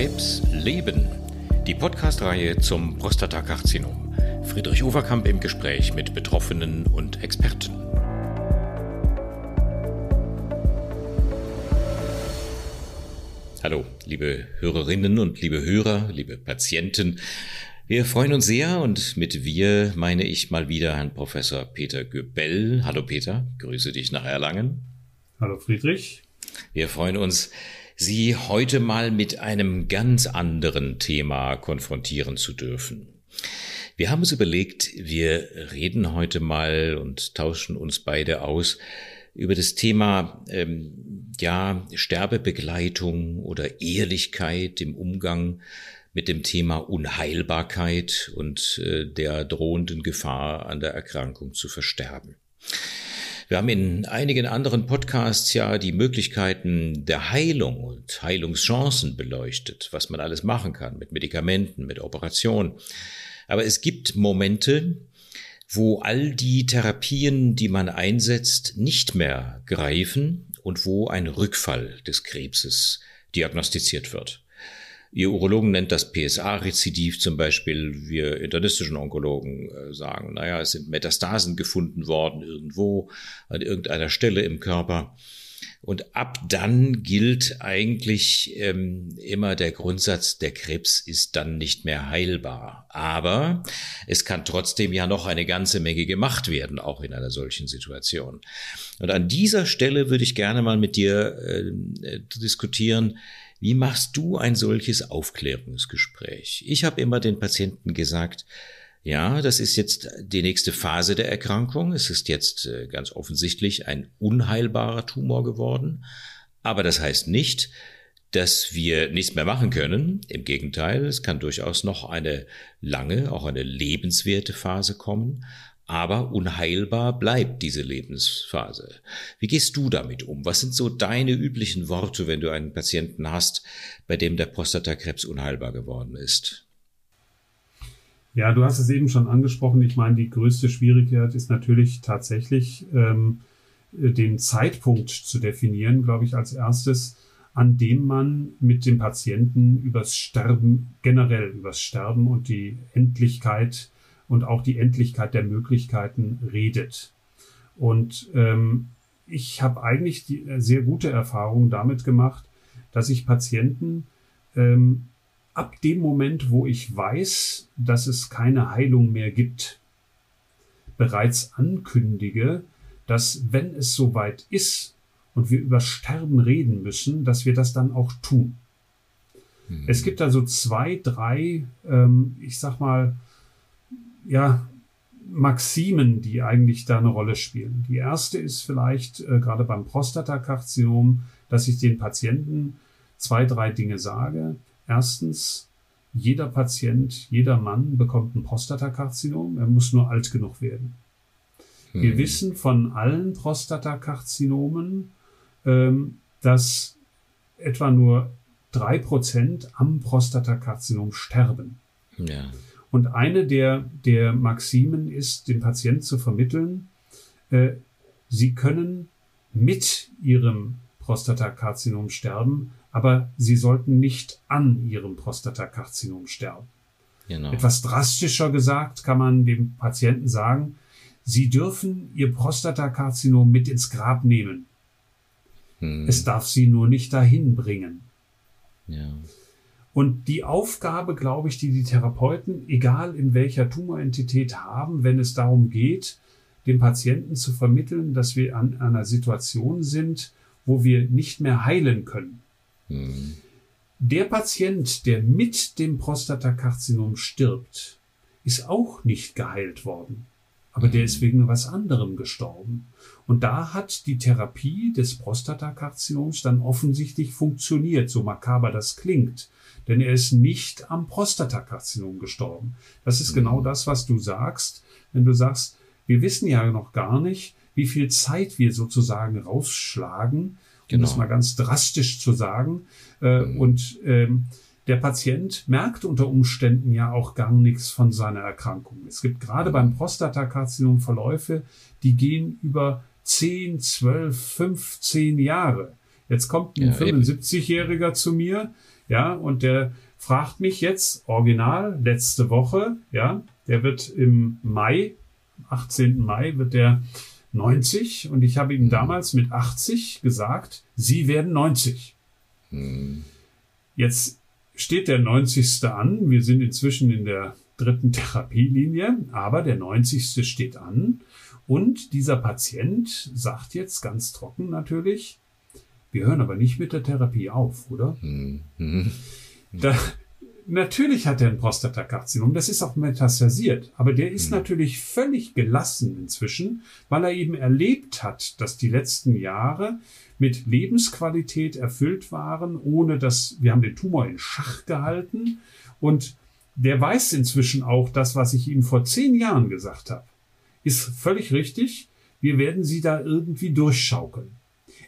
Krebs leben. Die Podcast-Reihe zum Prostatakarzinom. Friedrich Overkamp im Gespräch mit Betroffenen und Experten. Hallo, liebe Hörerinnen und liebe Hörer, liebe Patienten. Wir freuen uns sehr und mit wir meine ich mal wieder Herrn Professor Peter Göbel. Hallo Peter, grüße dich nach Erlangen. Hallo Friedrich. Wir freuen uns, Sie heute mal mit einem ganz anderen Thema konfrontieren zu dürfen. Wir haben uns überlegt, wir reden heute mal und tauschen uns beide aus über das Thema ähm, ja Sterbebegleitung oder Ehrlichkeit im Umgang mit dem Thema Unheilbarkeit und äh, der drohenden Gefahr an der Erkrankung zu versterben. Wir haben in einigen anderen Podcasts ja die Möglichkeiten der Heilung und Heilungschancen beleuchtet, was man alles machen kann mit Medikamenten, mit Operationen. Aber es gibt Momente, wo all die Therapien, die man einsetzt, nicht mehr greifen und wo ein Rückfall des Krebses diagnostiziert wird. Ihr Urologen nennt das PSA-Rezidiv zum Beispiel. Wir internistischen Onkologen äh, sagen, naja, es sind Metastasen gefunden worden irgendwo an irgendeiner Stelle im Körper. Und ab dann gilt eigentlich ähm, immer der Grundsatz, der Krebs ist dann nicht mehr heilbar. Aber es kann trotzdem ja noch eine ganze Menge gemacht werden, auch in einer solchen Situation. Und an dieser Stelle würde ich gerne mal mit dir äh, diskutieren, wie machst du ein solches Aufklärungsgespräch? Ich habe immer den Patienten gesagt, ja, das ist jetzt die nächste Phase der Erkrankung. Es ist jetzt äh, ganz offensichtlich ein unheilbarer Tumor geworden. Aber das heißt nicht, dass wir nichts mehr machen können. Im Gegenteil, es kann durchaus noch eine lange, auch eine lebenswerte Phase kommen aber unheilbar bleibt diese Lebensphase. Wie gehst du damit um? Was sind so deine üblichen Worte, wenn du einen Patienten hast, bei dem der Prostatakrebs unheilbar geworden ist? Ja, du hast es eben schon angesprochen. Ich meine, die größte Schwierigkeit ist natürlich tatsächlich ähm, den Zeitpunkt zu definieren, glaube ich, als erstes, an dem man mit dem Patienten übers Sterben, generell übers Sterben und die Endlichkeit und auch die Endlichkeit der Möglichkeiten redet. Und ähm, ich habe eigentlich die äh, sehr gute Erfahrung damit gemacht, dass ich Patienten ähm, ab dem Moment, wo ich weiß, dass es keine Heilung mehr gibt, bereits ankündige, dass wenn es soweit ist und wir über Sterben reden müssen, dass wir das dann auch tun. Mhm. Es gibt also zwei, drei, ähm, ich sag mal, ja, Maximen, die eigentlich da eine Rolle spielen. Die erste ist vielleicht äh, gerade beim Prostatakarzinom, dass ich den Patienten zwei, drei Dinge sage. Erstens, jeder Patient, jeder Mann bekommt ein Prostatakarzinom. Er muss nur alt genug werden. Hm. Wir wissen von allen Prostatakarzinomen, ähm, dass etwa nur drei Prozent am Prostatakarzinom sterben. Ja. Und eine der, der Maximen ist, dem Patienten zu vermitteln, äh, Sie können mit Ihrem Prostatakarzinom sterben, aber Sie sollten nicht an Ihrem Prostatakarzinom sterben. Genau. Etwas drastischer gesagt kann man dem Patienten sagen, Sie dürfen Ihr Prostatakarzinom mit ins Grab nehmen. Hm. Es darf Sie nur nicht dahin bringen. Ja. Und die Aufgabe, glaube ich, die die Therapeuten, egal in welcher Tumorentität haben, wenn es darum geht, dem Patienten zu vermitteln, dass wir an einer Situation sind, wo wir nicht mehr heilen können. Mhm. Der Patient, der mit dem Prostatakarzinom stirbt, ist auch nicht geheilt worden. Aber der ist wegen was anderem gestorben. Und da hat die Therapie des Prostatakarzinoms dann offensichtlich funktioniert, so makaber das klingt denn er ist nicht am Prostatakarzinom gestorben. Das ist genau mhm. das, was du sagst, wenn du sagst, wir wissen ja noch gar nicht, wie viel Zeit wir sozusagen rausschlagen, um genau. das mal ganz drastisch zu sagen. Äh, mhm. Und ähm, der Patient merkt unter Umständen ja auch gar nichts von seiner Erkrankung. Es gibt gerade beim Prostatakarzinom Verläufe, die gehen über 10, 12, 15 Jahre. Jetzt kommt ein ja, 75-Jähriger zu mir, Ja, und der fragt mich jetzt original letzte Woche, ja, der wird im Mai, 18. Mai wird der 90 und ich habe ihm damals mit 80 gesagt, Sie werden 90. Hm. Jetzt steht der 90. an. Wir sind inzwischen in der dritten Therapielinie, aber der 90. steht an. Und dieser Patient sagt jetzt ganz trocken natürlich, wir hören aber nicht mit der Therapie auf, oder? Hm. Hm. Da, natürlich hat er ein Prostatakarzinom, das ist auch metastasiert, aber der ist mhm. natürlich völlig gelassen inzwischen, weil er eben erlebt hat, dass die letzten Jahre mit Lebensqualität erfüllt waren, ohne dass wir haben den Tumor in Schach gehalten und der weiß inzwischen auch das, was ich ihm vor zehn Jahren gesagt habe. Ist völlig richtig. Wir werden sie da irgendwie durchschaukeln.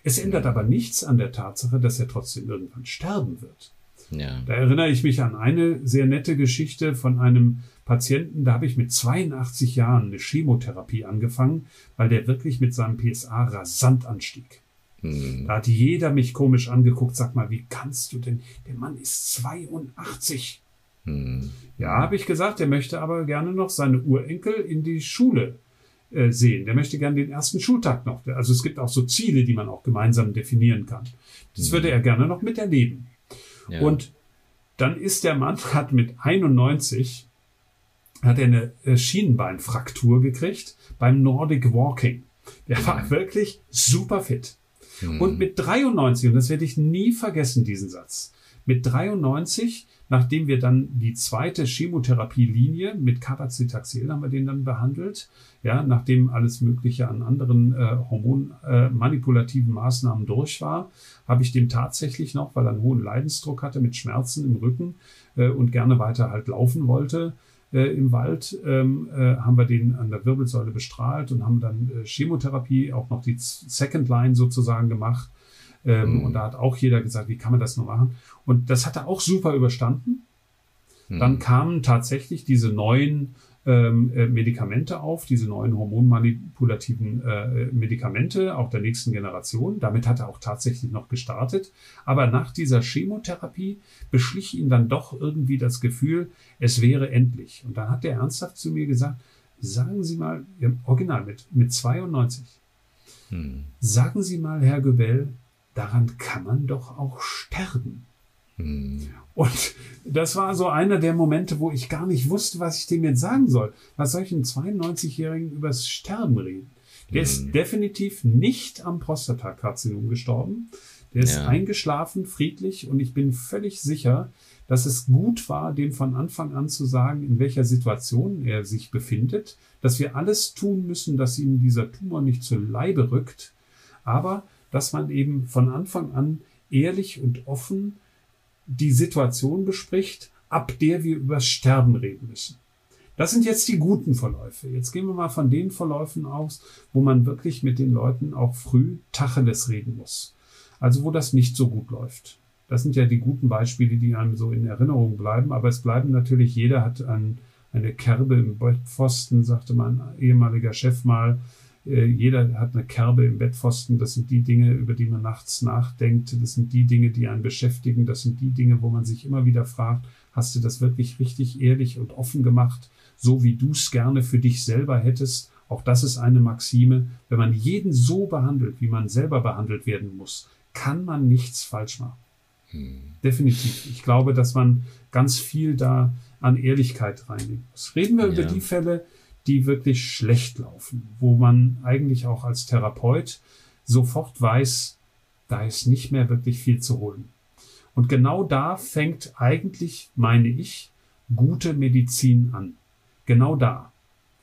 Es ändert aber nichts an der Tatsache, dass er trotzdem irgendwann sterben wird. Ja. Da erinnere ich mich an eine sehr nette Geschichte von einem Patienten, da habe ich mit 82 Jahren eine Chemotherapie angefangen, weil der wirklich mit seinem PSA rasant anstieg. Hm. Da hat jeder mich komisch angeguckt, sag mal, wie kannst du denn? Der Mann ist 82. Hm. Ja, habe ich gesagt, der möchte aber gerne noch seine Urenkel in die Schule äh, sehen. Der möchte gerne den ersten Schultag noch. Also es gibt auch so Ziele, die man auch gemeinsam definieren kann. Das hm. würde er gerne noch miterleben. Ja. Und dann ist der Mann, hat mit 91, hat er eine äh, Schienenbeinfraktur gekriegt beim Nordic Walking. Der war wirklich super fit. Mhm. Und mit 93, und das werde ich nie vergessen, diesen Satz, mit 93, nachdem wir dann die zweite Chemotherapielinie mit Carbaxitaxel haben wir den dann behandelt, ja, nachdem alles Mögliche an anderen äh, hormonmanipulativen äh, Maßnahmen durch war, habe ich dem tatsächlich noch, weil er einen hohen Leidensdruck hatte mit Schmerzen im Rücken äh, und gerne weiter halt laufen wollte, äh, im Wald, ähm, äh, haben wir den an der Wirbelsäule bestrahlt und haben dann äh, Chemotherapie, auch noch die Second Line sozusagen gemacht. Ähm, mhm. Und da hat auch jeder gesagt, wie kann man das nur machen? Und das hat er auch super überstanden. Mhm. Dann kamen tatsächlich diese neuen ähm, äh, Medikamente auf, diese neuen hormonmanipulativen äh, Medikamente, auch der nächsten Generation. Damit hat er auch tatsächlich noch gestartet. Aber nach dieser Chemotherapie beschlich ihn dann doch irgendwie das Gefühl, es wäre endlich. Und dann hat er ernsthaft zu mir gesagt, sagen Sie mal, im Original mit, mit 92, hm. sagen Sie mal, Herr Göbel, daran kann man doch auch sterben. Hm. Und das war so einer der Momente, wo ich gar nicht wusste, was ich dem jetzt sagen soll. Was soll ich einem 92-Jährigen übers Sterben reden? Der hm. ist definitiv nicht am Prostatakarzinom gestorben. Der ist ja. eingeschlafen, friedlich und ich bin völlig sicher, dass es gut war, dem von Anfang an zu sagen, in welcher Situation er sich befindet, dass wir alles tun müssen, dass ihm dieser Tumor nicht zu Leibe rückt, aber dass man eben von Anfang an ehrlich und offen die Situation bespricht, ab der wir über Sterben reden müssen. Das sind jetzt die guten Verläufe. Jetzt gehen wir mal von den Verläufen aus, wo man wirklich mit den Leuten auch früh Tacheles reden muss. Also wo das nicht so gut läuft. Das sind ja die guten Beispiele, die einem so in Erinnerung bleiben. Aber es bleiben natürlich, jeder hat ein, eine Kerbe im Bettpfosten, sagte mein ehemaliger Chef mal. Äh, jeder hat eine Kerbe im Bettpfosten. Das sind die Dinge, über die man nachts nachdenkt. Das sind die Dinge, die einen beschäftigen. Das sind die Dinge, wo man sich immer wieder fragt, hast du das wirklich richtig ehrlich und offen gemacht, so wie du es gerne für dich selber hättest? Auch das ist eine Maxime. Wenn man jeden so behandelt, wie man selber behandelt werden muss, kann man nichts falsch machen. Hm. Definitiv. Ich glaube, dass man ganz viel da an Ehrlichkeit reinnehmen muss. Reden wir ja. über die Fälle, die wirklich schlecht laufen, wo man eigentlich auch als Therapeut sofort weiß, da ist nicht mehr wirklich viel zu holen. Und genau da fängt eigentlich, meine ich, gute Medizin an. Genau da,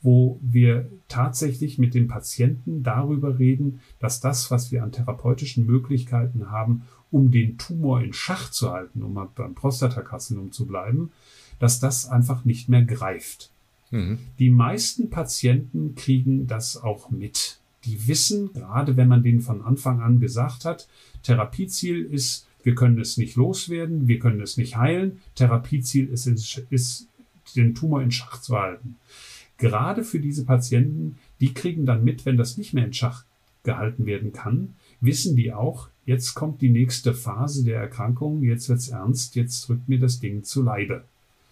wo wir tatsächlich mit dem Patienten darüber reden, dass das, was wir an therapeutischen Möglichkeiten haben, um den Tumor in Schach zu halten, um beim Prostatakarzinom zu bleiben, dass das einfach nicht mehr greift. Mhm. Die meisten Patienten kriegen das auch mit. Die wissen, gerade wenn man denen von Anfang an gesagt hat, Therapieziel ist, wir können es nicht loswerden, wir können es nicht heilen. Therapieziel ist, ist den Tumor in Schach zu halten. Gerade für diese Patienten, die kriegen dann mit, wenn das nicht mehr in Schach gehalten werden kann, wissen die auch, jetzt kommt die nächste Phase der Erkrankung, jetzt wird's ernst, jetzt drückt mir das Ding zu Leibe.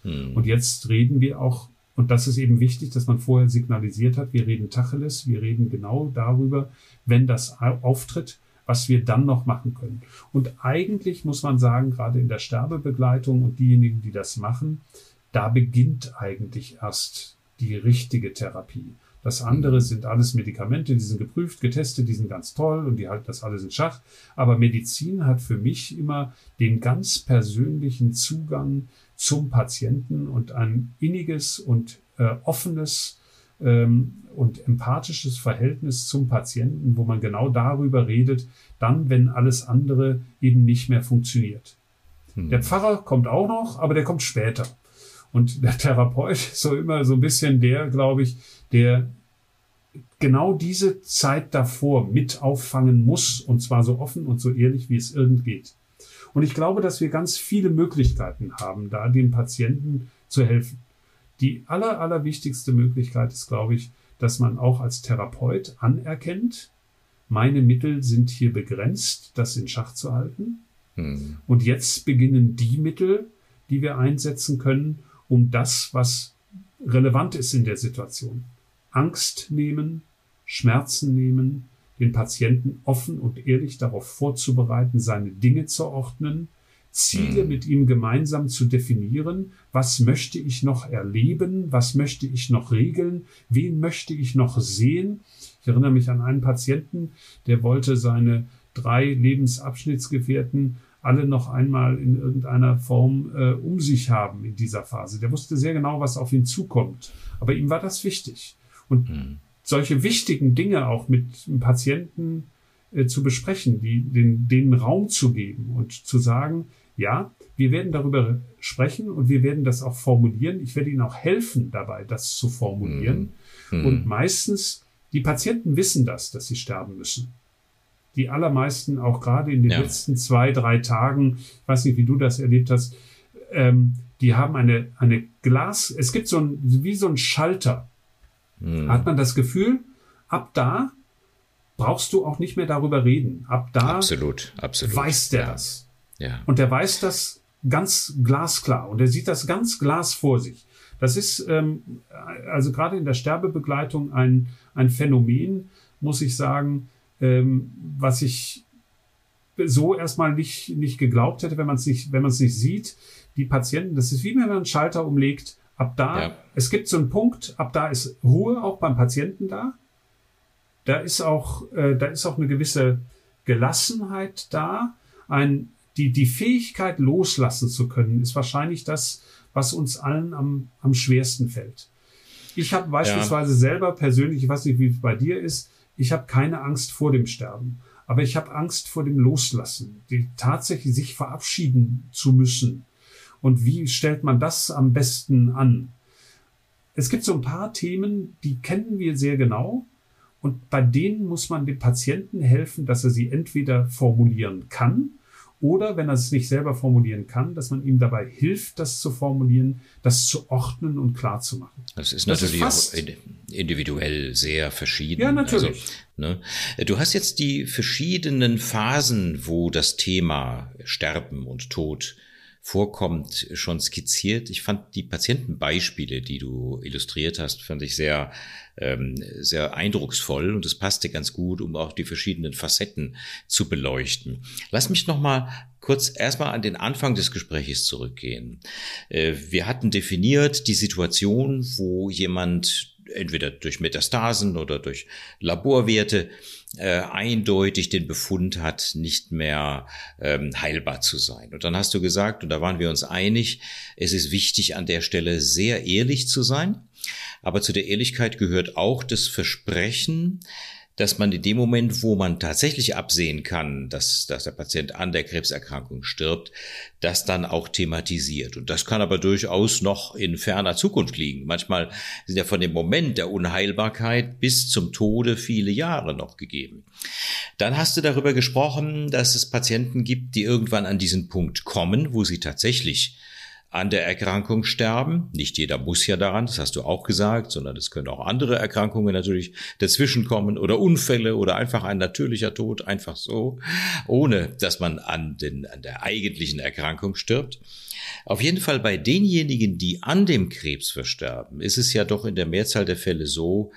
Hm. Und jetzt reden wir auch, und das ist eben wichtig, dass man vorher signalisiert hat, wir reden Tacheles, wir reden genau darüber, wenn das auftritt, was wir dann noch machen können. Und eigentlich muss man sagen, gerade in der Sterbebegleitung und diejenigen, die das machen, da beginnt eigentlich erst die richtige Therapie. Das andere sind alles Medikamente, die sind geprüft, getestet, die sind ganz toll und die halten das alles in Schach. Aber Medizin hat für mich immer den ganz persönlichen Zugang zum Patienten und ein inniges und äh, offenes ähm, und empathisches Verhältnis zum Patienten, wo man genau darüber redet, dann, wenn alles andere eben nicht mehr funktioniert. Hm. Der Pfarrer kommt auch noch, aber der kommt später. Und der Therapeut ist so immer so ein bisschen der, glaube ich, der genau diese Zeit davor mit auffangen muss, und zwar so offen und so ehrlich, wie es irgend geht. Und ich glaube, dass wir ganz viele Möglichkeiten haben, da dem Patienten zu helfen. Die aller, allerwichtigste Möglichkeit ist, glaube ich, dass man auch als Therapeut anerkennt, meine Mittel sind hier begrenzt, das in Schach zu halten. Hm. Und jetzt beginnen die Mittel, die wir einsetzen können, um das, was relevant ist in der Situation. Angst nehmen, Schmerzen nehmen, den Patienten offen und ehrlich darauf vorzubereiten, seine Dinge zu ordnen, Ziele mhm. mit ihm gemeinsam zu definieren. Was möchte ich noch erleben? Was möchte ich noch regeln? Wen möchte ich noch sehen? Ich erinnere mich an einen Patienten, der wollte seine drei Lebensabschnittsgefährten alle noch einmal in irgendeiner Form äh, um sich haben in dieser Phase. Der wusste sehr genau, was auf ihn zukommt. Aber ihm war das wichtig. Und mhm. Solche wichtigen Dinge auch mit Patienten äh, zu besprechen, die, den, denen Raum zu geben und zu sagen, ja, wir werden darüber sprechen und wir werden das auch formulieren. Ich werde Ihnen auch helfen dabei, das zu formulieren. Mhm. Und meistens, die Patienten wissen das, dass sie sterben müssen. Die allermeisten, auch gerade in den ja. letzten zwei, drei Tagen, ich weiß nicht, wie du das erlebt hast, ähm, die haben eine, eine Glas, es gibt so ein, wie so ein Schalter. Mhm. Hat man das Gefühl, ab da brauchst du auch nicht mehr darüber reden. Ab da absolut, absolut. weiß der ja. das. Ja. Und der weiß das ganz glasklar und er sieht das ganz glas vor sich. Das ist ähm, also gerade in der Sterbebegleitung ein, ein Phänomen, muss ich sagen, ähm, was ich so erstmal nicht, nicht geglaubt hätte, wenn man es nicht, wenn man es nicht sieht. Die Patienten, das ist wie wenn man einen Schalter umlegt. Ab da, ja. es gibt so einen Punkt, ab da ist Ruhe auch beim Patienten da. Da ist auch, äh, da ist auch eine gewisse Gelassenheit da. Ein, die, die Fähigkeit loslassen zu können, ist wahrscheinlich das, was uns allen am, am schwersten fällt. Ich habe beispielsweise ja. selber persönlich, ich weiß nicht, wie es bei dir ist, ich habe keine Angst vor dem Sterben, aber ich habe Angst vor dem Loslassen, die tatsächlich sich verabschieden zu müssen. Und wie stellt man das am besten an? Es gibt so ein paar Themen, die kennen wir sehr genau. Und bei denen muss man dem Patienten helfen, dass er sie entweder formulieren kann oder wenn er es nicht selber formulieren kann, dass man ihm dabei hilft, das zu formulieren, das zu ordnen und klar zu machen. Das ist das natürlich ist auch individuell sehr verschieden. Ja, natürlich. Also, ne? Du hast jetzt die verschiedenen Phasen, wo das Thema Sterben und Tod vorkommt, schon skizziert. Ich fand die Patientenbeispiele, die du illustriert hast, fand ich sehr, ähm, sehr eindrucksvoll und es passte ganz gut, um auch die verschiedenen Facetten zu beleuchten. Lass mich noch mal kurz erstmal an den Anfang des Gesprächs zurückgehen. Äh, wir hatten definiert die Situation, wo jemand entweder durch Metastasen oder durch Laborwerte äh, eindeutig den Befund hat, nicht mehr ähm, heilbar zu sein. Und dann hast du gesagt, und da waren wir uns einig, es ist wichtig an der Stelle sehr ehrlich zu sein. Aber zu der Ehrlichkeit gehört auch das Versprechen, dass man in dem Moment, wo man tatsächlich absehen kann, dass, dass der Patient an der Krebserkrankung stirbt, das dann auch thematisiert. Und das kann aber durchaus noch in ferner Zukunft liegen. Manchmal sind ja von dem Moment der Unheilbarkeit bis zum Tode viele Jahre noch gegeben. Dann hast du darüber gesprochen, dass es Patienten gibt, die irgendwann an diesen Punkt kommen, wo sie tatsächlich an der Erkrankung sterben. Nicht jeder muss ja daran, das hast du auch gesagt, sondern es können auch andere Erkrankungen natürlich dazwischenkommen oder Unfälle oder einfach ein natürlicher Tod, einfach so, ohne dass man an, den, an der eigentlichen Erkrankung stirbt. Auf jeden Fall bei denjenigen, die an dem Krebs versterben, ist es ja doch in der Mehrzahl der Fälle so,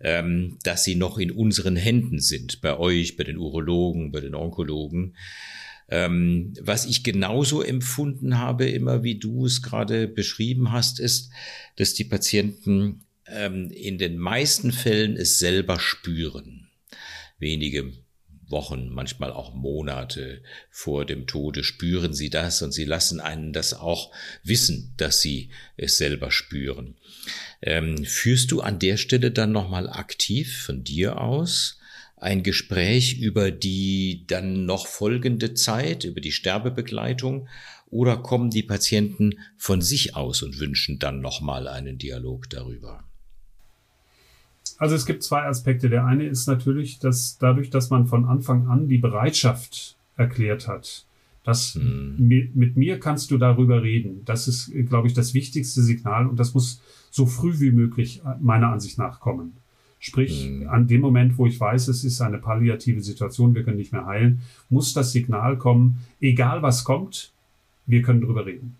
ähm, dass sie noch in unseren Händen sind, bei euch, bei den Urologen, bei den Onkologen. Ähm, was ich genauso empfunden habe, immer wie du es gerade beschrieben hast, ist, dass die Patienten ähm, in den meisten Fällen es selber spüren. Wenige Wochen, manchmal auch Monate vor dem Tode spüren sie das und sie lassen einen das auch wissen, dass sie es selber spüren. Ähm, führst du an der Stelle dann nochmal aktiv von dir aus ein Gespräch über die dann noch folgende Zeit, über die Sterbebegleitung oder kommen die Patienten von sich aus und wünschen dann nochmal einen Dialog darüber? Also es gibt zwei Aspekte. Der eine ist natürlich, dass dadurch, dass man von Anfang an die Bereitschaft erklärt hat, dass hm. mit mir kannst du darüber reden. Das ist, glaube ich, das wichtigste Signal und das muss so früh wie möglich meiner Ansicht nach kommen. Sprich, hm. an dem Moment, wo ich weiß, es ist eine palliative Situation, wir können nicht mehr heilen, muss das Signal kommen, egal was kommt, wir können darüber reden.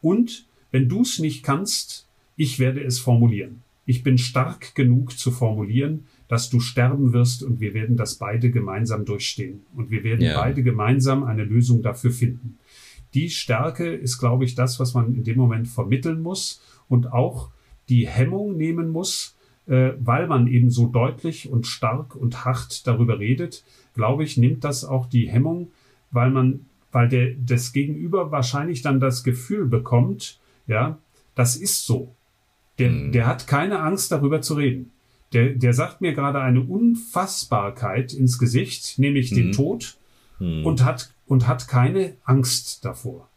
Und wenn du es nicht kannst, ich werde es formulieren ich bin stark genug zu formulieren, dass du sterben wirst und wir werden das beide gemeinsam durchstehen. Und wir werden ja. beide gemeinsam eine Lösung dafür finden. Die Stärke ist, glaube ich, das, was man in dem Moment vermitteln muss und auch die Hemmung nehmen muss, äh, weil man eben so deutlich und stark und hart darüber redet, glaube ich, nimmt das auch die Hemmung, weil man, weil der, das Gegenüber wahrscheinlich dann das Gefühl bekommt, ja, das ist so. Der, mhm. der hat keine Angst, darüber zu reden. Der, der sagt mir gerade eine Unfassbarkeit ins Gesicht, nämlich mhm. den Tod, mhm. und hat, und hat keine Angst davor.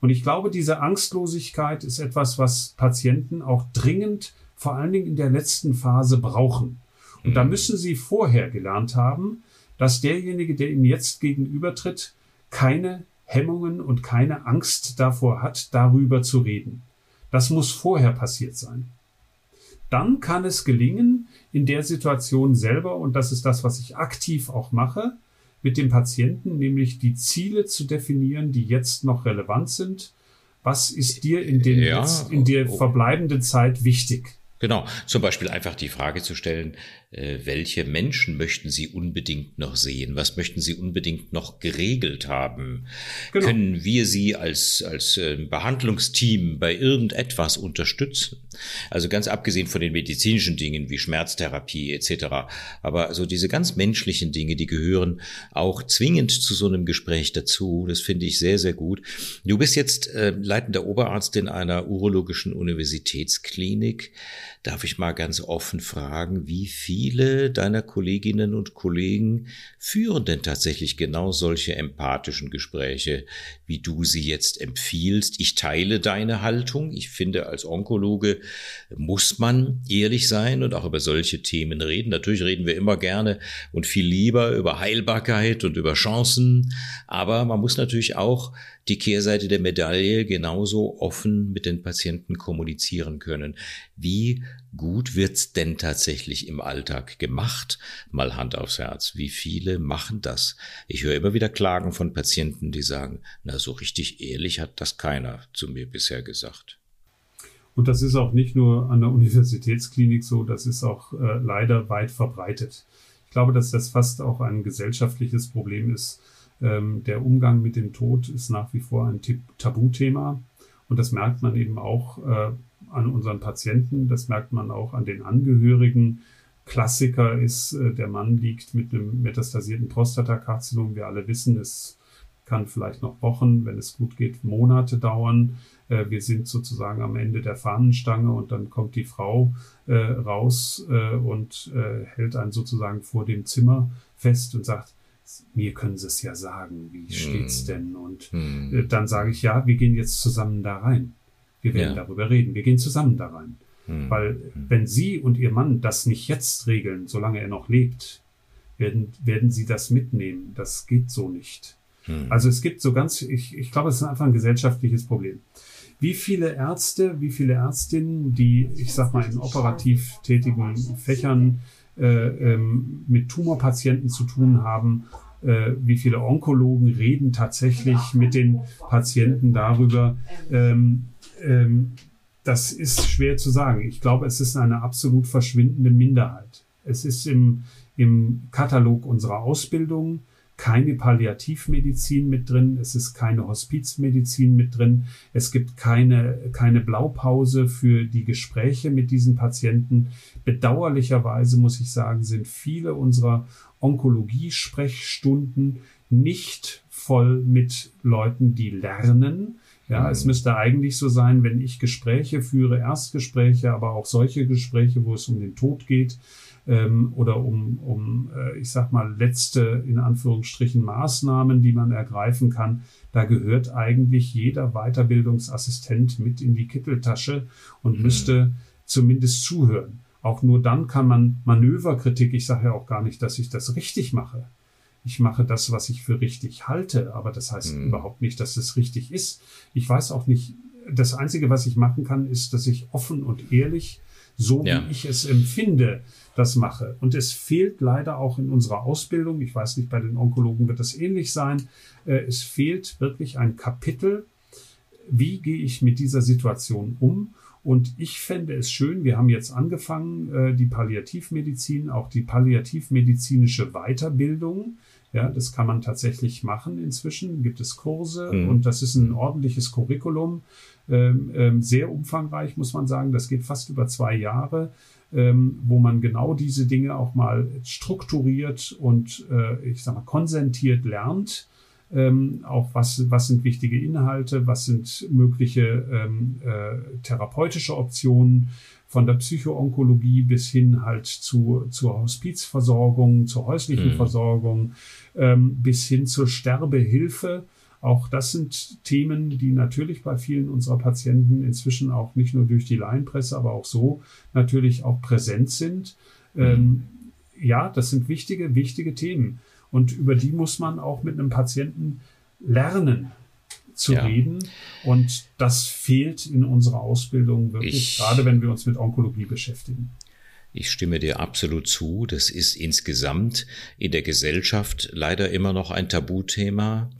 Und ich glaube, diese Angstlosigkeit ist etwas, was Patienten auch dringend, vor allen Dingen in der letzten Phase brauchen. Und da mhm. müssen sie vorher gelernt haben, dass derjenige, der ihnen jetzt gegenübertritt, keine Hemmungen und keine Angst davor hat, darüber zu reden. Das muss vorher passiert sein. Dann kann es gelingen, in der Situation selber, und das ist das, was ich aktiv auch mache, mit dem Patienten, nämlich die Ziele zu definieren, die jetzt noch relevant sind. Was ist dir in, den ja, jetzt, in der verbleibenden Zeit wichtig? Genau, zum Beispiel einfach die Frage zu stellen, äh, welche Menschen möchten Sie unbedingt noch sehen? Was möchten Sie unbedingt noch geregelt haben? Genau. Können wir Sie als, als äh, Behandlungsteam bei irgendetwas unterstützen? Also ganz abgesehen von den medizinischen Dingen wie Schmerztherapie etc. Aber also diese ganz menschlichen Dinge, die gehören auch zwingend zu so einem Gespräch dazu. Das finde ich sehr, sehr gut. Du bist jetzt äh, leitender Oberarzt in einer urologischen Universitätsklinik. Darf ich mal ganz offen fragen, wie viele deiner Kolleginnen und Kollegen führen denn tatsächlich genau solche empathischen Gespräche, wie du sie jetzt empfiehlst? Ich teile deine Haltung. Ich finde, als Onkologe muss man ehrlich sein und auch über solche Themen reden. Natürlich reden wir immer gerne und viel lieber über Heilbarkeit und über Chancen, aber man muss natürlich auch die Kehrseite der Medaille genauso offen mit den Patienten kommunizieren können. Wie gut wird's denn tatsächlich im Alltag gemacht? Mal Hand aufs Herz. Wie viele machen das? Ich höre immer wieder Klagen von Patienten, die sagen, na, so richtig ehrlich hat das keiner zu mir bisher gesagt. Und das ist auch nicht nur an der Universitätsklinik so, das ist auch äh, leider weit verbreitet. Ich glaube, dass das fast auch ein gesellschaftliches Problem ist, ähm, der Umgang mit dem Tod ist nach wie vor ein Tabuthema. Und das merkt man eben auch äh, an unseren Patienten, das merkt man auch an den Angehörigen. Klassiker ist, äh, der Mann liegt mit einem metastasierten Prostatakarzinom. Wir alle wissen, es kann vielleicht noch Wochen, wenn es gut geht, Monate dauern. Äh, wir sind sozusagen am Ende der Fahnenstange und dann kommt die Frau äh, raus und hält einen sozusagen vor dem Zimmer fest und sagt, mir können Sie es ja sagen, wie steht's hm. denn? Und hm. dann sage ich, ja, wir gehen jetzt zusammen da rein. Wir werden ja. darüber reden. Wir gehen zusammen da rein. Hm. Weil hm. wenn Sie und Ihr Mann das nicht jetzt regeln, solange er noch lebt, werden, werden Sie das mitnehmen. Das geht so nicht. Hm. Also es gibt so ganz, ich, ich glaube, es ist einfach ein gesellschaftliches Problem. wie viele Ärzte, wie viele Ärztinnen, die, ich sag mal, in operativ tätigen Fächern äh, ähm, mit Tumorpatienten zu tun haben, äh, wie viele Onkologen reden tatsächlich mit den Patienten darüber. Ähm, ähm, das ist schwer zu sagen. Ich glaube, es ist eine absolut verschwindende Minderheit. Es ist im, im Katalog unserer Ausbildung keine Palliativmedizin mit drin, es ist keine Hospizmedizin mit drin, es gibt keine, keine Blaupause für die Gespräche mit diesen Patienten. Bedauerlicherweise muss ich sagen, sind viele unserer Onkologie-Sprechstunden nicht voll mit Leuten, die lernen. Ja, mhm. es müsste eigentlich so sein, wenn ich Gespräche führe, Erstgespräche, aber auch solche Gespräche, wo es um den Tod geht, ähm, oder um, um äh, ich sag mal, letzte, in Anführungsstrichen, Maßnahmen, die man ergreifen kann. Da gehört eigentlich jeder Weiterbildungsassistent mit in die Kitteltasche und mhm. müsste zumindest zuhören. Auch nur dann kann man Manöverkritik, ich sage ja auch gar nicht, dass ich das richtig mache. Ich mache das, was ich für richtig halte, aber das heißt mhm. überhaupt nicht, dass es richtig ist. Ich weiß auch nicht, das Einzige, was ich machen kann, ist, dass ich offen und ehrlich, so ja. wie ich es empfinde, das mache. Und es fehlt leider auch in unserer Ausbildung, ich weiß nicht, bei den Onkologen wird das ähnlich sein, äh, es fehlt wirklich ein Kapitel, wie gehe ich mit dieser Situation um. Und ich fände es schön, wir haben jetzt angefangen, äh, die Palliativmedizin, auch die palliativmedizinische Weiterbildung. Ja, das kann man tatsächlich machen inzwischen. Gibt es Kurse mhm. und das ist ein ordentliches Curriculum. Ähm, ähm, sehr umfangreich, muss man sagen. Das geht fast über zwei Jahre ähm, wo man genau diese Dinge auch mal strukturiert und äh, ich sag mal konsentiert lernt. Ähm, auch was, was sind wichtige Inhalte, was sind mögliche ähm, äh, therapeutische Optionen von der Psychoonkologie bis hin halt zu, zur Hospizversorgung, zur häuslichen mhm. Versorgung, ähm, bis hin zur Sterbehilfe. Auch das sind Themen, die natürlich bei vielen unserer Patienten inzwischen auch nicht nur durch die Laienpresse, aber auch so natürlich auch präsent sind. Mhm. Ähm, ja, das sind wichtige, wichtige Themen. Und über die muss man auch mit einem Patienten lernen zu ja. reden. Und das fehlt in unserer Ausbildung wirklich, ich, gerade wenn wir uns mit Onkologie beschäftigen. Ich stimme dir absolut zu. Das ist insgesamt in der Gesellschaft leider immer noch ein Tabuthema.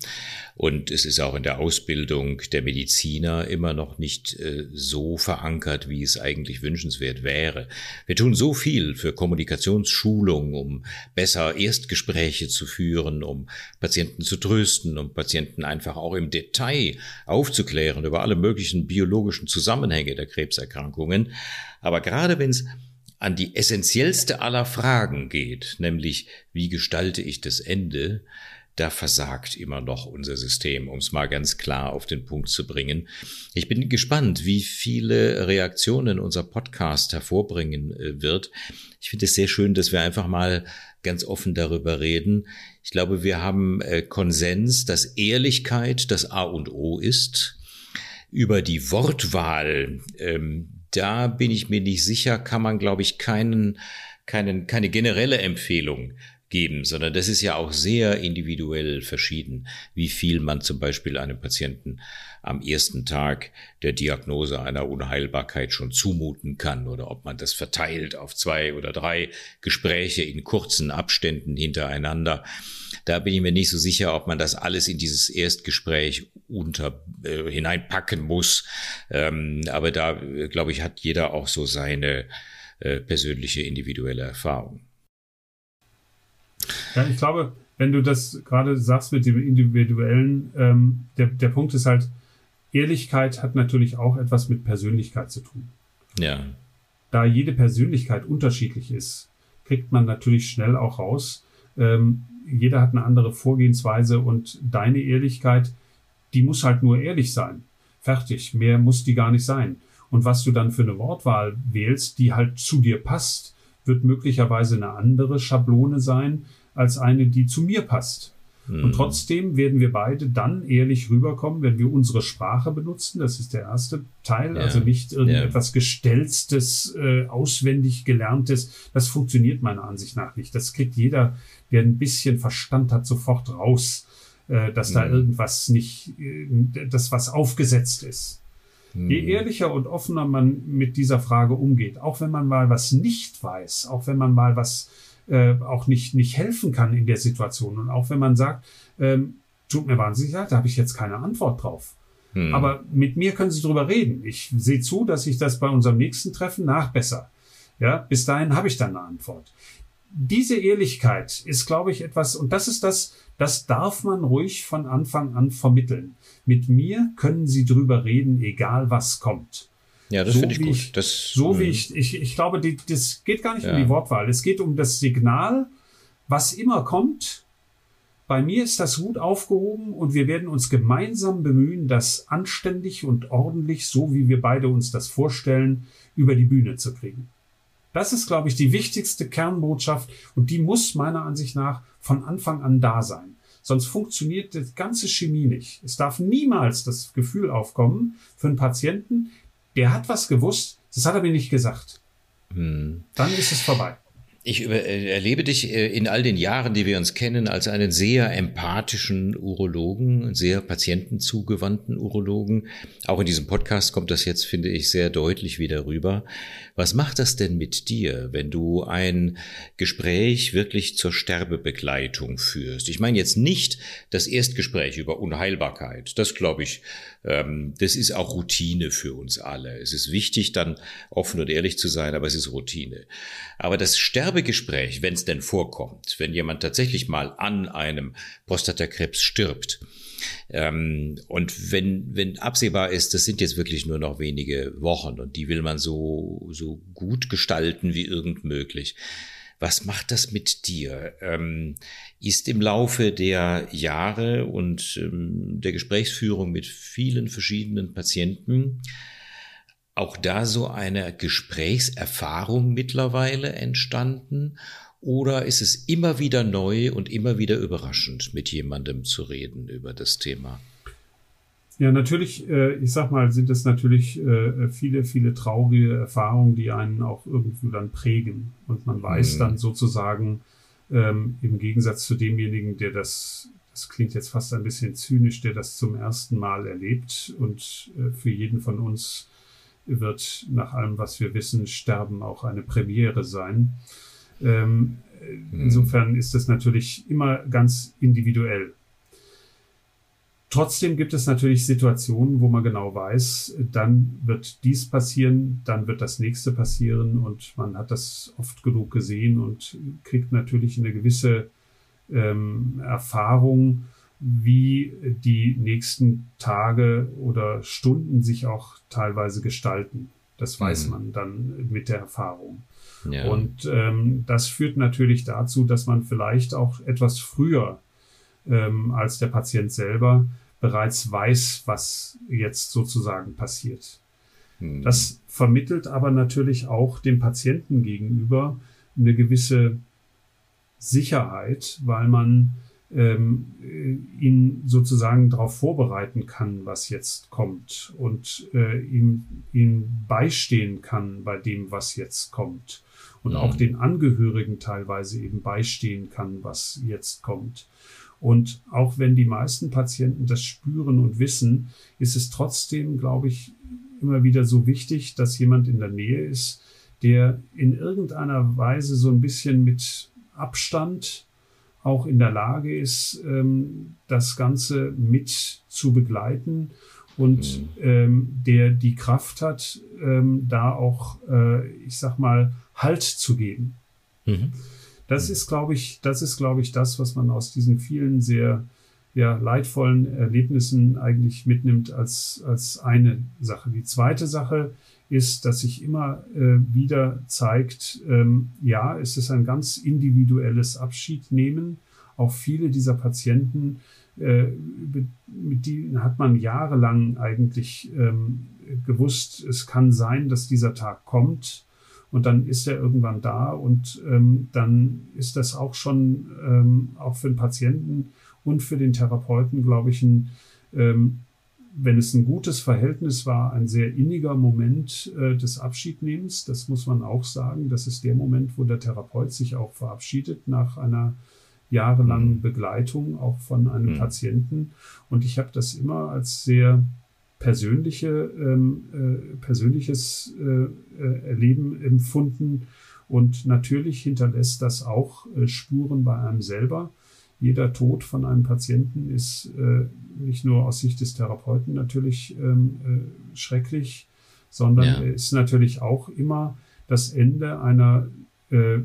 Und es ist auch in der Ausbildung der Mediziner immer noch nicht äh, so verankert, wie es eigentlich wünschenswert wäre. Wir tun so viel für Kommunikationsschulung, um besser Erstgespräche zu führen, um Patienten zu trösten, um Patienten einfach auch im Detail aufzuklären über alle möglichen biologischen Zusammenhänge der Krebserkrankungen. Aber gerade wenn es an die essentiellste aller Fragen geht, nämlich wie gestalte ich das Ende, da versagt immer noch unser System, um es mal ganz klar auf den Punkt zu bringen. Ich bin gespannt, wie viele Reaktionen unser Podcast hervorbringen äh, wird. Ich finde es sehr schön, dass wir einfach mal ganz offen darüber reden. Ich glaube, wir haben äh, Konsens, dass Ehrlichkeit das A und O ist. Über die Wortwahl ähm, da bin ich mir nicht sicher, kann man, glaube ich, keinen, keinen, keine generelle Empfehlung geben, sondern das ist ja auch sehr individuell verschieden, wie viel man zum Beispiel einem Patienten am ersten Tag der Diagnose einer Unheilbarkeit schon zumuten kann oder ob man das verteilt auf zwei oder drei Gespräche in kurzen Abständen hintereinander. Da bin ich mir nicht so sicher, ob man das alles in dieses Erstgespräch unter äh, hineinpacken muss. Ähm, aber da, äh, glaube ich, hat jeder auch so seine äh, persönliche individuelle Erfahrung. Ja, ich glaube, wenn du das gerade sagst mit dem Individuellen, ähm, der, der Punkt ist halt, Ehrlichkeit hat natürlich auch etwas mit Persönlichkeit zu tun. Ja. Da jede Persönlichkeit unterschiedlich ist, kriegt man natürlich schnell auch raus. Ähm, jeder hat eine andere Vorgehensweise und deine Ehrlichkeit, die muss halt nur ehrlich sein. Fertig. Mehr muss die gar nicht sein. Und was du dann für eine Wortwahl wählst, die halt zu dir passt, wird möglicherweise eine andere Schablone sein als eine, die zu mir passt. Und mhm. trotzdem werden wir beide dann ehrlich rüberkommen, wenn wir unsere Sprache benutzen. Das ist der erste Teil. Ja. Also nicht irgendetwas ja. Gestelztes, äh, auswendig gelerntes. Das funktioniert meiner Ansicht nach nicht. Das kriegt jeder, der ein bisschen Verstand hat, sofort raus, äh, dass mhm. da irgendwas nicht, äh, das was aufgesetzt ist. Je hm. ehrlicher und offener man mit dieser Frage umgeht, auch wenn man mal was nicht weiß, auch wenn man mal was äh, auch nicht, nicht helfen kann in der Situation und auch wenn man sagt, ähm, tut mir wahnsinnig leid, da habe ich jetzt keine Antwort drauf. Hm. Aber mit mir können Sie drüber reden. Ich sehe zu, dass ich das bei unserem nächsten Treffen nachbessere. Ja, bis dahin habe ich dann eine Antwort. Diese Ehrlichkeit ist, glaube ich, etwas, und das ist das, das darf man ruhig von Anfang an vermitteln. Mit mir können Sie drüber reden, egal was kommt. Ja, das so finde ich gut. Ich, das, so wie hm. ich, ich, ich glaube, die, das geht gar nicht ja. um die Wortwahl. Es geht um das Signal, was immer kommt. Bei mir ist das gut aufgehoben und wir werden uns gemeinsam bemühen, das anständig und ordentlich, so wie wir beide uns das vorstellen, über die Bühne zu kriegen. Das ist, glaube ich, die wichtigste Kernbotschaft und die muss meiner Ansicht nach von Anfang an da sein. Sonst funktioniert die ganze Chemie nicht. Es darf niemals das Gefühl aufkommen für einen Patienten, der hat was gewusst, das hat er mir nicht gesagt. Hm. Dann ist es vorbei. Ich äh, erlebe dich äh, in all den Jahren, die wir uns kennen, als einen sehr empathischen Urologen, sehr patientenzugewandten Urologen. Auch in diesem Podcast kommt das jetzt, finde ich, sehr deutlich wieder rüber. Was macht das denn mit dir, wenn du ein Gespräch wirklich zur Sterbebegleitung führst? Ich meine jetzt nicht das Erstgespräch über Unheilbarkeit. Das glaube ich, ähm, das ist auch Routine für uns alle. Es ist wichtig, dann offen und ehrlich zu sein, aber es ist Routine. Aber das Sterbegespräch, wenn es denn vorkommt, wenn jemand tatsächlich mal an einem Prostatakrebs stirbt, ähm, und wenn, wenn absehbar ist, das sind jetzt wirklich nur noch wenige Wochen und die will man so, so gut gestalten wie irgend möglich. Was macht das mit dir? Ähm, ist im Laufe der Jahre und ähm, der Gesprächsführung mit vielen verschiedenen Patienten auch da so eine Gesprächserfahrung mittlerweile entstanden? Oder ist es immer wieder neu und immer wieder überraschend, mit jemandem zu reden über das Thema? Ja, natürlich, äh, ich sag mal, sind es natürlich äh, viele, viele traurige Erfahrungen, die einen auch irgendwo dann prägen. Und man weiß mhm. dann sozusagen, ähm, im Gegensatz zu demjenigen, der das, das klingt jetzt fast ein bisschen zynisch, der das zum ersten Mal erlebt. Und äh, für jeden von uns wird nach allem, was wir wissen, Sterben auch eine Premiere sein. Ähm, mhm. Insofern ist das natürlich immer ganz individuell. Trotzdem gibt es natürlich Situationen, wo man genau weiß, dann wird dies passieren, dann wird das nächste passieren und man hat das oft genug gesehen und kriegt natürlich eine gewisse ähm, Erfahrung, wie die nächsten Tage oder Stunden sich auch teilweise gestalten. Das weiß mhm. man dann mit der Erfahrung. Ja. Und ähm, das führt natürlich dazu, dass man vielleicht auch etwas früher ähm, als der Patient selber bereits weiß, was jetzt sozusagen passiert. Hm. Das vermittelt aber natürlich auch dem Patienten gegenüber eine gewisse Sicherheit, weil man ähm, ihn sozusagen darauf vorbereiten kann, was jetzt kommt und äh, ihm, ihm beistehen kann bei dem, was jetzt kommt und mhm. auch den Angehörigen teilweise eben beistehen kann, was jetzt kommt. Und auch wenn die meisten Patienten das spüren und wissen, ist es trotzdem, glaube ich, immer wieder so wichtig, dass jemand in der Nähe ist, der in irgendeiner Weise so ein bisschen mit Abstand auch in der Lage ist, ähm, das Ganze mit zu begleiten und mhm. ähm, der die Kraft hat, ähm, da auch, äh, ich sag mal, Halt zu geben. Mhm. Das ist, glaube ich, das ist, glaube ich, das, was man aus diesen vielen sehr ja, leidvollen Erlebnissen eigentlich mitnimmt als, als eine Sache. Die zweite Sache ist, dass sich immer äh, wieder zeigt, ähm, ja, es ist ein ganz individuelles Abschiednehmen. Auch viele dieser Patienten, äh, mit denen hat man jahrelang eigentlich ähm, gewusst, es kann sein, dass dieser Tag kommt. Und dann ist er irgendwann da und ähm, dann ist das auch schon ähm, auch für den Patienten und für den Therapeuten, glaube ich, ein, ähm, wenn es ein gutes Verhältnis war, ein sehr inniger Moment äh, des Abschiednehmens. Das muss man auch sagen. Das ist der Moment, wo der Therapeut sich auch verabschiedet nach einer jahrelangen mhm. Begleitung auch von einem mhm. Patienten. Und ich habe das immer als sehr persönliche, ähm, äh, persönliches äh, äh, Erleben empfunden. Und natürlich hinterlässt das auch äh, Spuren bei einem selber. Jeder Tod von einem Patienten ist äh, nicht nur aus Sicht des Therapeuten natürlich ähm, äh, schrecklich, sondern ja. ist natürlich auch immer das Ende einer äh,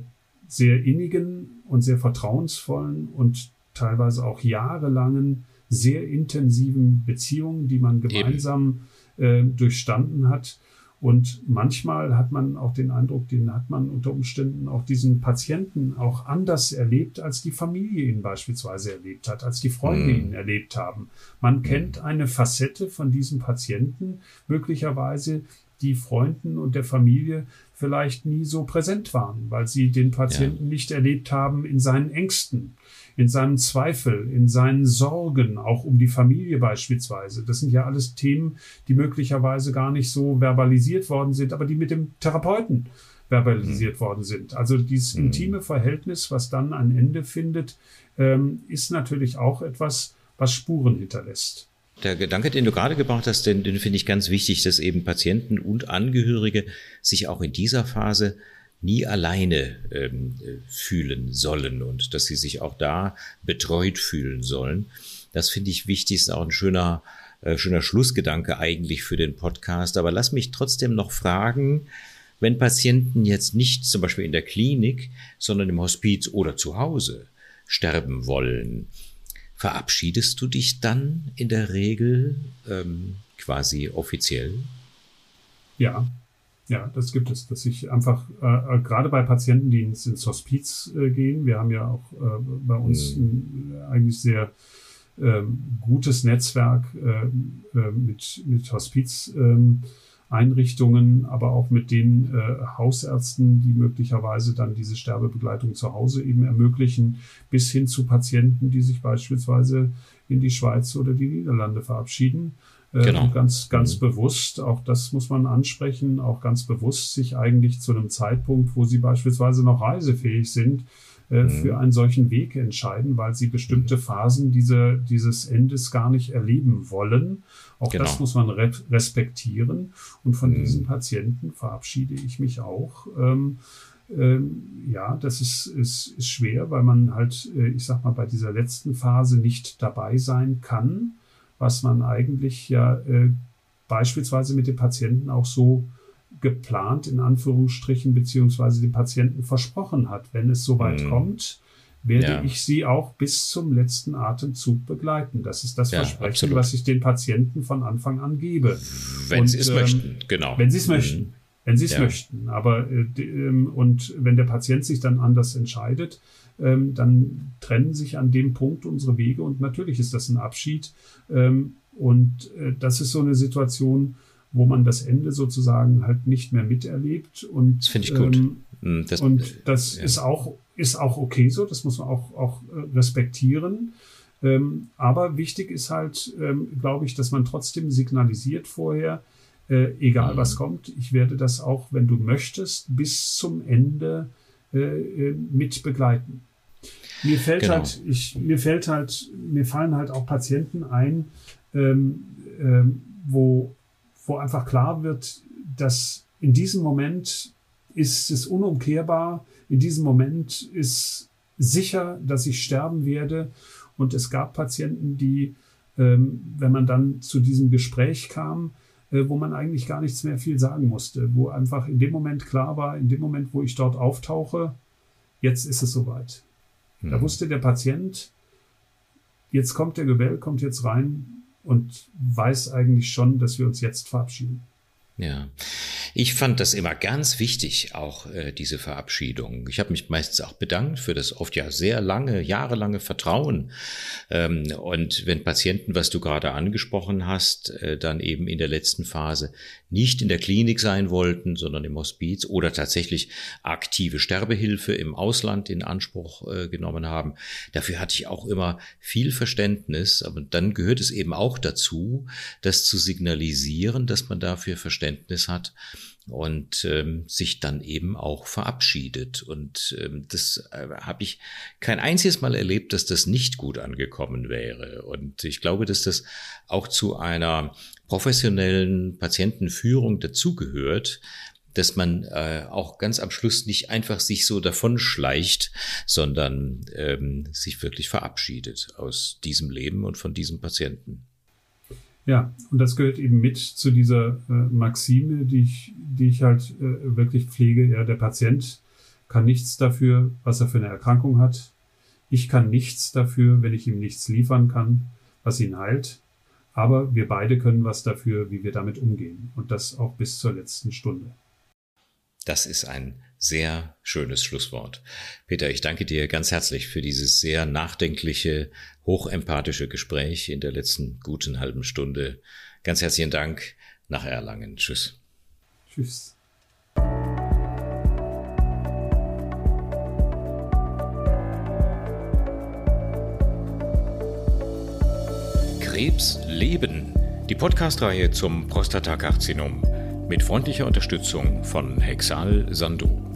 sehr innigen und sehr vertrauensvollen und teilweise auch jahrelangen, sehr intensiven Beziehungen, die man gemeinsam äh, durchstanden hat. Und manchmal hat man auch den Eindruck, den hat man unter Umständen auch diesen Patienten auch anders erlebt, als die Familie ihn beispielsweise erlebt hat, als die Freunde mm. ihn erlebt haben. Man mm. kennt eine Facette von diesem Patienten möglicherweise, die Freunden und der Familie vielleicht nie so präsent waren, weil sie den Patienten ja. nicht erlebt haben in seinen Ängsten, in seinen Zweifel, in seinen Sorgen, auch um die Familie beispielsweise. Das sind ja alles Themen, die möglicherweise gar nicht so verbalisiert worden sind, aber die mit dem Therapeuten verbalisiert mhm. worden sind. Also dieses mhm. intime Verhältnis, was dann ein Ende findet, ähm, ist natürlich auch etwas, was Spuren hinterlässt. Der Gedanke, den du gerade gebracht hast, den, den finde ich ganz wichtig, dass eben Patienten und Angehörige sich auch in dieser Phase nie alleine ähm, fühlen sollen und dass sie sich auch da betreut fühlen sollen. Das finde ich wichtig, ist auch ein schöner, äh, schöner Schlussgedanke eigentlich für den Podcast. Aber lass mich trotzdem noch fragen, wenn Patienten jetzt nicht zum Beispiel in der Klinik, sondern im Hospiz oder zu Hause sterben wollen, verabschiedest du dich dann in der Regel ähm, quasi offiziell? Ja, ja, das gibt es, dass ich einfach äh, äh, gerade bei Patienten, die ins, ins Hospiz äh, gehen, wir haben ja auch äh, bei uns mhm. ein, eigentlich sehr ähm, gutes Netzwerk äh, äh, mit, mit Hospiz. Ähm, aber auch mit den äh, Hausärzten, die möglicherweise dann diese Sterbebegleitung zu Hause eben ermöglichen, bis hin zu Patienten, die sich beispielsweise in die Schweiz oder die Niederlande verabschieden. Äh, genau. ganz, ganz mhm. bewusst, auch das muss man ansprechen, auch ganz bewusst sich eigentlich zu einem Zeitpunkt, wo sie beispielsweise noch reisefähig sind, äh, mhm. für einen solchen Weg entscheiden, weil sie bestimmte Phasen diese, dieses Endes gar nicht erleben wollen. Auch genau. das muss man re respektieren. Und von mhm. diesen Patienten verabschiede ich mich auch. Ähm, ähm, ja, das ist, ist, ist schwer, weil man halt, äh, ich sag mal, bei dieser letzten Phase nicht dabei sein kann, was man eigentlich ja äh, beispielsweise mit dem Patienten auch so geplant, in Anführungsstrichen, beziehungsweise dem Patienten versprochen hat. Wenn es soweit mhm. kommt, werde ja. ich sie auch bis zum letzten Atemzug begleiten. Das ist das ja, Versprechen, absolut. was ich den Patienten von Anfang an gebe. Wenn sie es ähm, möchten, genau. Wenn sie es mhm. möchten. Wenn sie es ja. möchten. Aber äh, ähm, und wenn der Patient sich dann anders entscheidet, ähm, dann trennen sich an dem Punkt unsere Wege und natürlich ist das ein Abschied. Ähm, und äh, das ist so eine Situation, wo man das Ende sozusagen halt nicht mehr miterlebt. Und, das finde ich gut. Ähm, hm, das, und das ja. ist auch, ist auch okay so, das muss man auch, auch äh, respektieren. Ähm, aber wichtig ist halt, ähm, glaube ich, dass man trotzdem signalisiert vorher, äh, egal mhm. was kommt, ich werde das auch, wenn du möchtest, bis zum Ende äh, äh mit begleiten. Mir fällt genau. halt, ich, mir fällt halt, mir fallen halt auch Patienten ein, ähm, ähm, wo wo einfach klar wird, dass in diesem Moment ist es unumkehrbar, in diesem Moment ist sicher, dass ich sterben werde. Und es gab Patienten, die, ähm, wenn man dann zu diesem Gespräch kam, wo man eigentlich gar nichts mehr viel sagen musste, wo einfach in dem Moment klar war, in dem Moment, wo ich dort auftauche, jetzt ist es soweit. Mhm. Da wusste der Patient, jetzt kommt der Gebell, kommt jetzt rein, und weiß eigentlich schon, dass wir uns jetzt verabschieden. Ja, ich fand das immer ganz wichtig, auch äh, diese Verabschiedung. Ich habe mich meistens auch bedankt für das oft ja sehr lange, jahrelange Vertrauen. Ähm, und wenn Patienten, was du gerade angesprochen hast, äh, dann eben in der letzten Phase nicht in der Klinik sein wollten, sondern im Hospiz oder tatsächlich aktive Sterbehilfe im Ausland in Anspruch äh, genommen haben, dafür hatte ich auch immer viel Verständnis. Aber dann gehört es eben auch dazu, das zu signalisieren, dass man dafür Verständnis Verständnis hat und ähm, sich dann eben auch verabschiedet. Und ähm, das äh, habe ich kein einziges Mal erlebt, dass das nicht gut angekommen wäre. Und ich glaube, dass das auch zu einer professionellen Patientenführung dazugehört, dass man äh, auch ganz am Schluss nicht einfach sich so davon schleicht, sondern ähm, sich wirklich verabschiedet aus diesem Leben und von diesem Patienten. Ja, und das gehört eben mit zu dieser äh, Maxime, die ich, die ich halt äh, wirklich pflege. Ja, der Patient kann nichts dafür, was er für eine Erkrankung hat. Ich kann nichts dafür, wenn ich ihm nichts liefern kann, was ihn heilt. Aber wir beide können was dafür, wie wir damit umgehen. Und das auch bis zur letzten Stunde. Das ist ein sehr schönes Schlusswort. Peter, ich danke dir ganz herzlich für dieses sehr nachdenkliche, hochempathische Gespräch in der letzten guten halben Stunde. Ganz herzlichen Dank nach Erlangen. Tschüss. Tschüss. Krebs leben. Die Podcast-Reihe zum Prostatakarzinom mit freundlicher Unterstützung von Hexal Sandu.